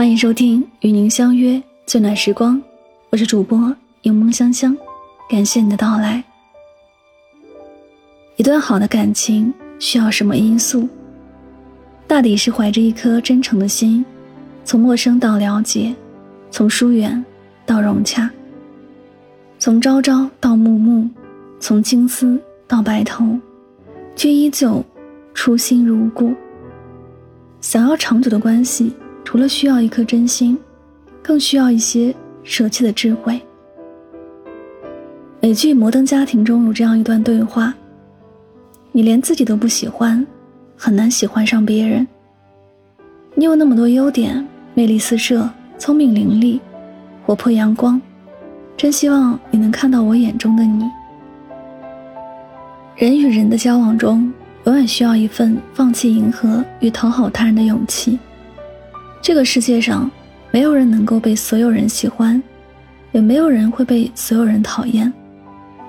欢迎收听与您相约最暖时光，我是主播柠檬香香，感谢你的到来。一段好的感情需要什么因素？大抵是怀着一颗真诚的心，从陌生到了解，从疏远到融洽，从朝朝到暮暮，从青丝到白头，却依旧初心如故。想要长久的关系。除了需要一颗真心，更需要一些舍弃的智慧。美剧《摩登家庭》中有这样一段对话：“你连自己都不喜欢，很难喜欢上别人。你有那么多优点，魅力四射，聪明伶俐，活泼阳光，真希望你能看到我眼中的你。”人与人的交往中，永远需要一份放弃迎合与讨好他人的勇气。这个世界上，没有人能够被所有人喜欢，也没有人会被所有人讨厌，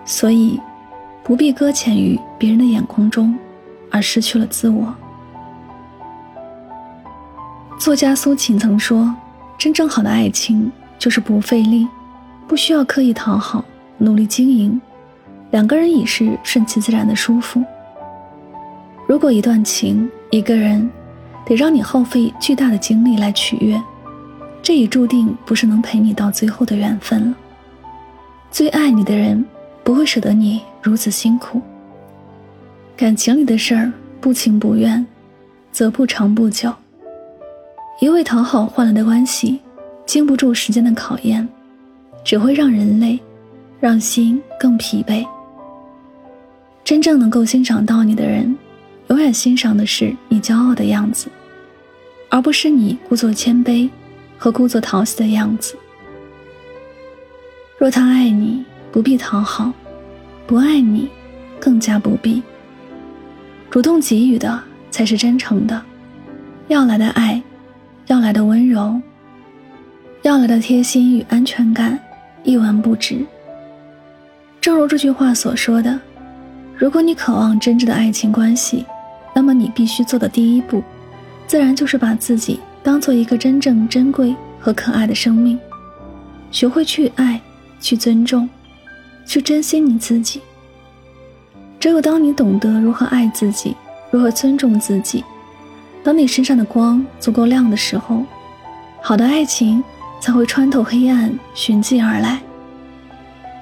所以，不必搁浅于别人的眼光中，而失去了自我。作家苏秦曾说：“真正好的爱情，就是不费力，不需要刻意讨好，努力经营，两个人已是顺其自然的舒服。”如果一段情，一个人。得让你耗费巨大的精力来取悦，这已注定不是能陪你到最后的缘分了。最爱你的人不会舍得你如此辛苦。感情里的事儿不情不愿，则不长不久。一味讨好换来的关系，经不住时间的考验，只会让人累，让心更疲惫。真正能够欣赏到你的人。永远欣赏的是你骄傲的样子，而不是你故作谦卑和故作讨喜的样子。若他爱你，不必讨好；不爱你，更加不必。主动给予的才是真诚的，要来的爱，要来的温柔，要来的贴心与安全感，一文不值。正如这句话所说的：“如果你渴望真挚的爱情关系。”那么你必须做的第一步，自然就是把自己当做一个真正珍贵和可爱的生命，学会去爱，去尊重，去珍惜你自己。只有当你懂得如何爱自己，如何尊重自己，当你身上的光足够亮的时候，好的爱情才会穿透黑暗寻迹而来。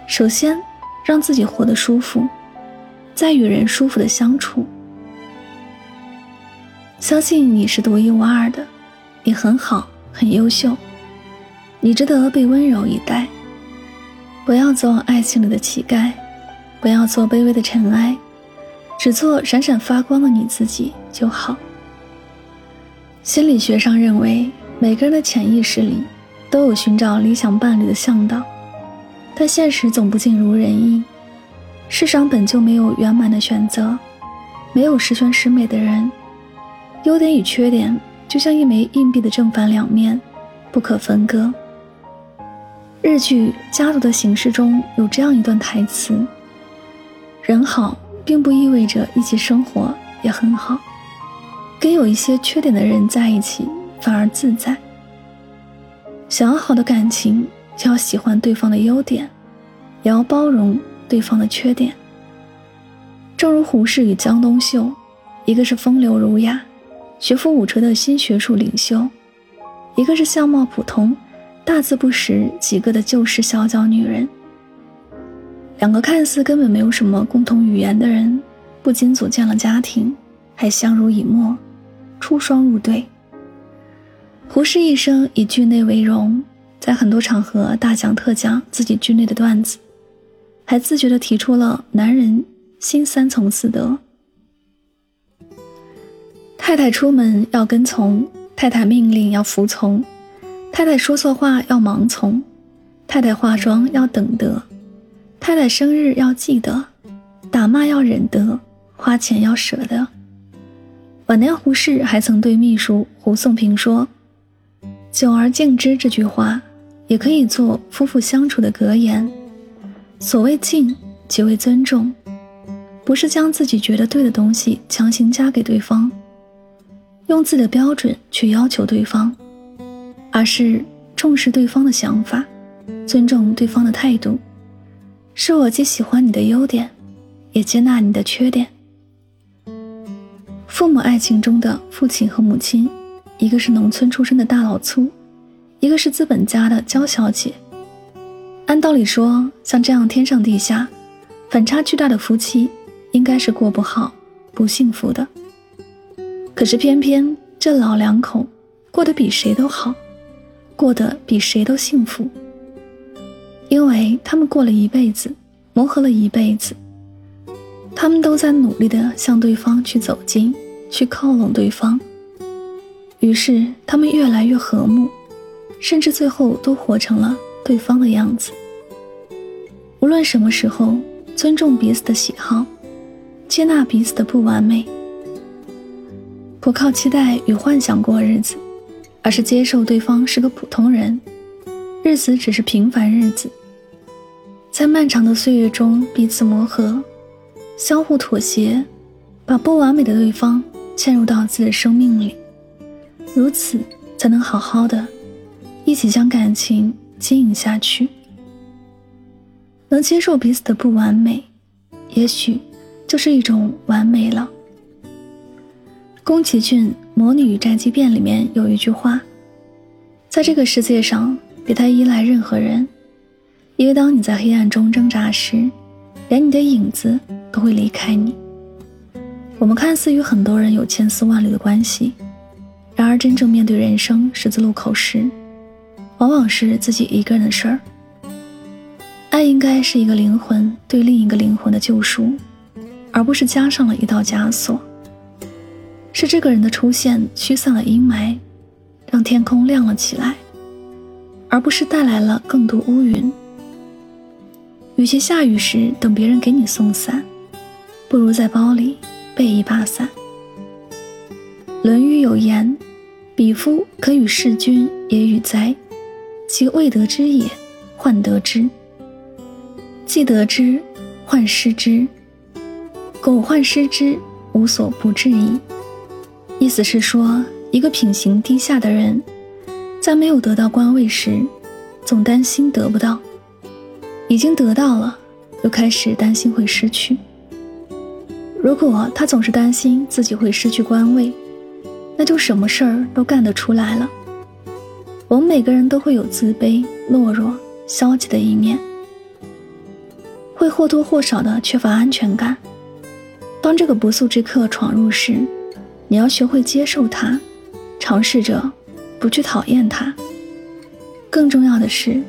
首先，让自己活得舒服，再与人舒服的相处。相信你是独一无二的，你很好，很优秀，你值得被温柔以待。不要做爱情里的乞丐，不要做卑微的尘埃，只做闪闪发光的你自己就好。心理学上认为，每个人的潜意识里都有寻找理想伴侣的向导，但现实总不尽如人意。世上本就没有圆满的选择，没有十全十美的人。优点与缺点就像一枚硬币的正反两面，不可分割。日剧《家族的形式》中有这样一段台词：“人好，并不意味着一起生活也很好。跟有一些缺点的人在一起，反而自在。想要好的感情，就要喜欢对方的优点，也要包容对方的缺点。正如胡适与江冬秀，一个是风流儒雅。”学富五车的新学术领袖，一个是相貌普通、大字不识几个的旧式小脚女人。两个看似根本没有什么共同语言的人，不仅组建了家庭，还相濡以沫，出双入对。胡适一生以剧内为荣，在很多场合大讲特讲自己剧内的段子，还自觉地提出了“男人新三从四德”。太太出门要跟从，太太命令要服从，太太说错话要盲从，太太化妆要等得，太太生日要记得，打骂要忍得，花钱要舍得。晚年胡适还曾对秘书胡颂平说：“久而敬之这句话，也可以做夫妇相处的格言。所谓敬，即为尊重，不是将自己觉得对的东西强行加给对方。”用自己的标准去要求对方，而是重视对方的想法，尊重对方的态度，是我既喜欢你的优点，也接纳你的缺点。父母爱情中的父亲和母亲，一个是农村出身的大老粗，一个是资本家的娇小姐。按道理说，像这样天上地下、反差巨大的夫妻，应该是过不好、不幸福的。可是偏偏这老两口过得比谁都好，过得比谁都幸福，因为他们过了一辈子，磨合了一辈子，他们都在努力的向对方去走近，去靠拢对方。于是他们越来越和睦，甚至最后都活成了。对方的样子，无论什么时候，尊重彼此的喜好，接纳彼此的不完美，不靠期待与幻想过日子，而是接受对方是个普通人，日子只是平凡日子，在漫长的岁月中彼此磨合，相互妥协，把不完美的对方嵌入到自己的生命里，如此才能好好的一起将感情。经营下去，能接受彼此的不完美，也许就是一种完美了。宫崎骏《魔女与宅急便》里面有一句话：“在这个世界上，别太依赖任何人，因为当你在黑暗中挣扎时，连你的影子都会离开你。”我们看似与很多人有千丝万缕的关系，然而真正面对人生十字路口时，往往是自己一个人的事儿。爱应该是一个灵魂对另一个灵魂的救赎，而不是加上了一道枷锁。是这个人的出现驱散了阴霾，让天空亮了起来，而不是带来了更多乌云。与其下雨时等别人给你送伞，不如在包里备一把伞。《论语》有言：“彼夫可与事君也与哉？”其未得之也，患得之；既得之，患失之。苟患失之，无所不至矣。意思是说，一个品行低下的人，在没有得到官位时，总担心得不到；已经得到了，又开始担心会失去。如果他总是担心自己会失去官位，那就什么事儿都干得出来了。我们每个人都会有自卑、懦弱、消极的一面，会或多或少的缺乏安全感。当这个不速之客闯入时，你要学会接受他，尝试着不去讨厌他。更重要的是，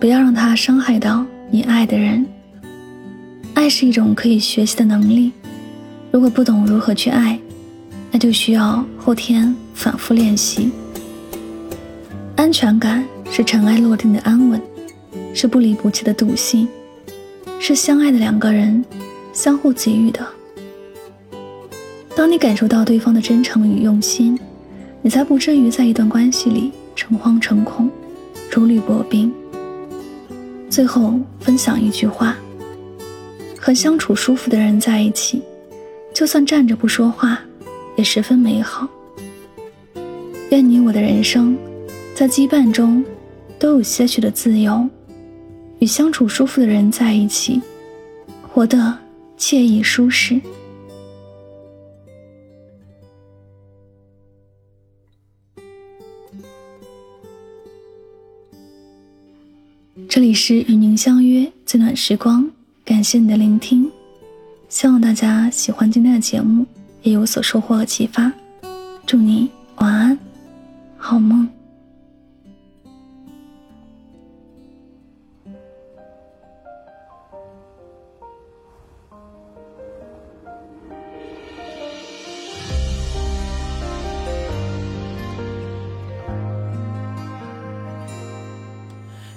不要让他伤害到你爱的人。爱是一种可以学习的能力，如果不懂如何去爱，那就需要后天反复练习。安全感是尘埃落定的安稳，是不离不弃的笃信，是相爱的两个人相互给予的。当你感受到对方的真诚与用心，你才不至于在一段关系里诚惶诚恐、如履薄冰。最后分享一句话：和相处舒服的人在一起，就算站着不说话，也十分美好。愿你我的人生。在羁绊中，都有些许的自由，与相处舒服的人在一起，活得惬意舒适。是与您相约最暖时光，感谢你的聆听，希望大家喜欢今天的节目，也有所收获和启发。祝你晚安，好梦。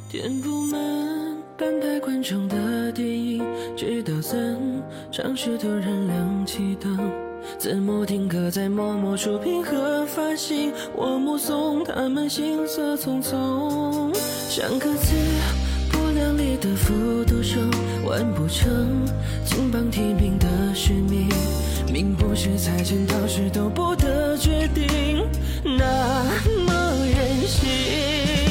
填不满半排观众的电影，直到散场时突然亮起灯。字幕定格在默默触屏和发行，我目送他们行色匆匆。像个字不量力的复读生，完不成金榜题名的使命，命不是猜剪刀石头布的决定，那么任性。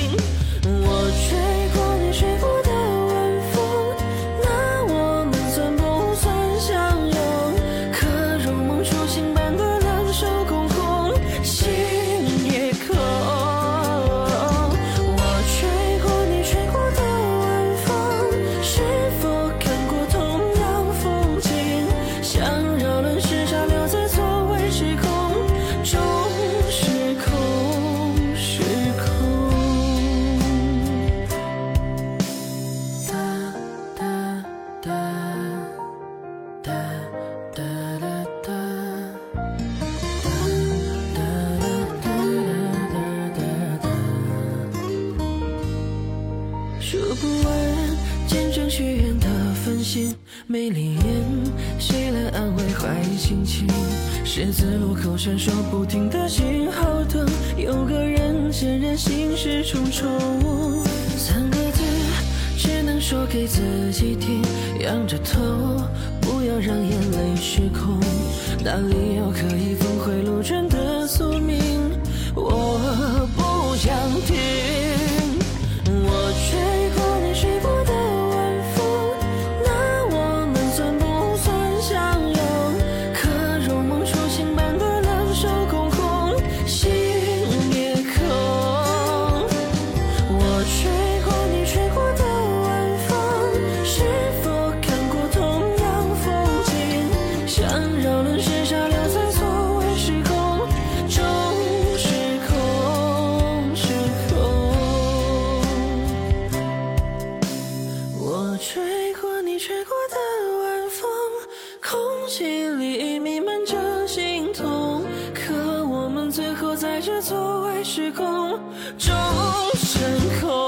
不完，见证许愿的繁星，没离眼，谁来安慰坏心情？十字路口闪烁不停的信号灯，有个人显然心事重重。三个字，只能说给自己听，仰着头，不要让眼泪失控。哪里有可以峰回路转在这错位时空中升空。